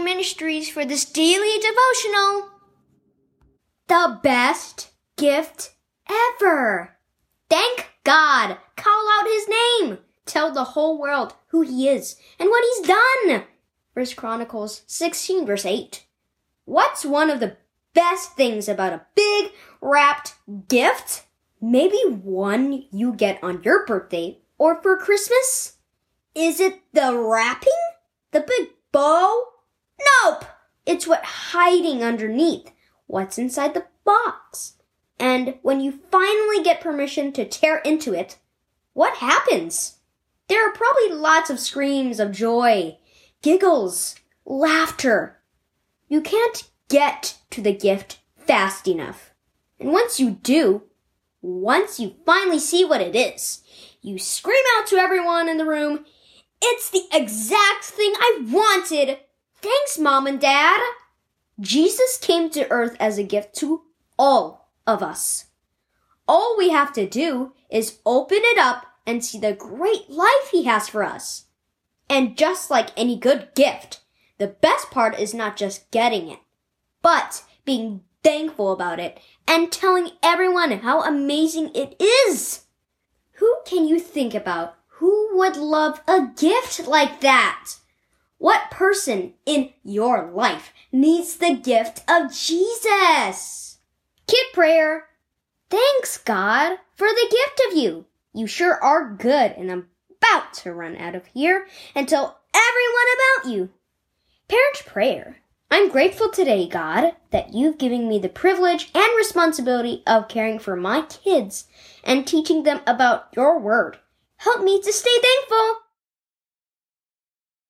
Ministries for this daily devotional. The best gift ever. Thank God. Call out his name. Tell the whole world who he is and what he's done. First Chronicles 16 verse 8. What's one of the best things about a big wrapped gift? Maybe one you get on your birthday or for Christmas? Is it the wrapping? The big bow? Nope! It's what hiding underneath. What's inside the box? And when you finally get permission to tear into it, what happens? There are probably lots of screams of joy, giggles, laughter. You can't get to the gift fast enough. And once you do, once you finally see what it is, you scream out to everyone in the room, It's the exact thing I wanted! Thanks, Mom and Dad! Jesus came to earth as a gift to all of us. All we have to do is open it up and see the great life He has for us. And just like any good gift, the best part is not just getting it, but being thankful about it and telling everyone how amazing it is. Who can you think about would love a gift like that? What person in your life needs the gift of Jesus? Kid prayer. Thanks, God, for the gift of you. You sure are good, and I'm about to run out of here and tell everyone about you. Parent prayer. I'm grateful today, God, that you've given me the privilege and responsibility of caring for my kids and teaching them about your word. Help me to stay thankful.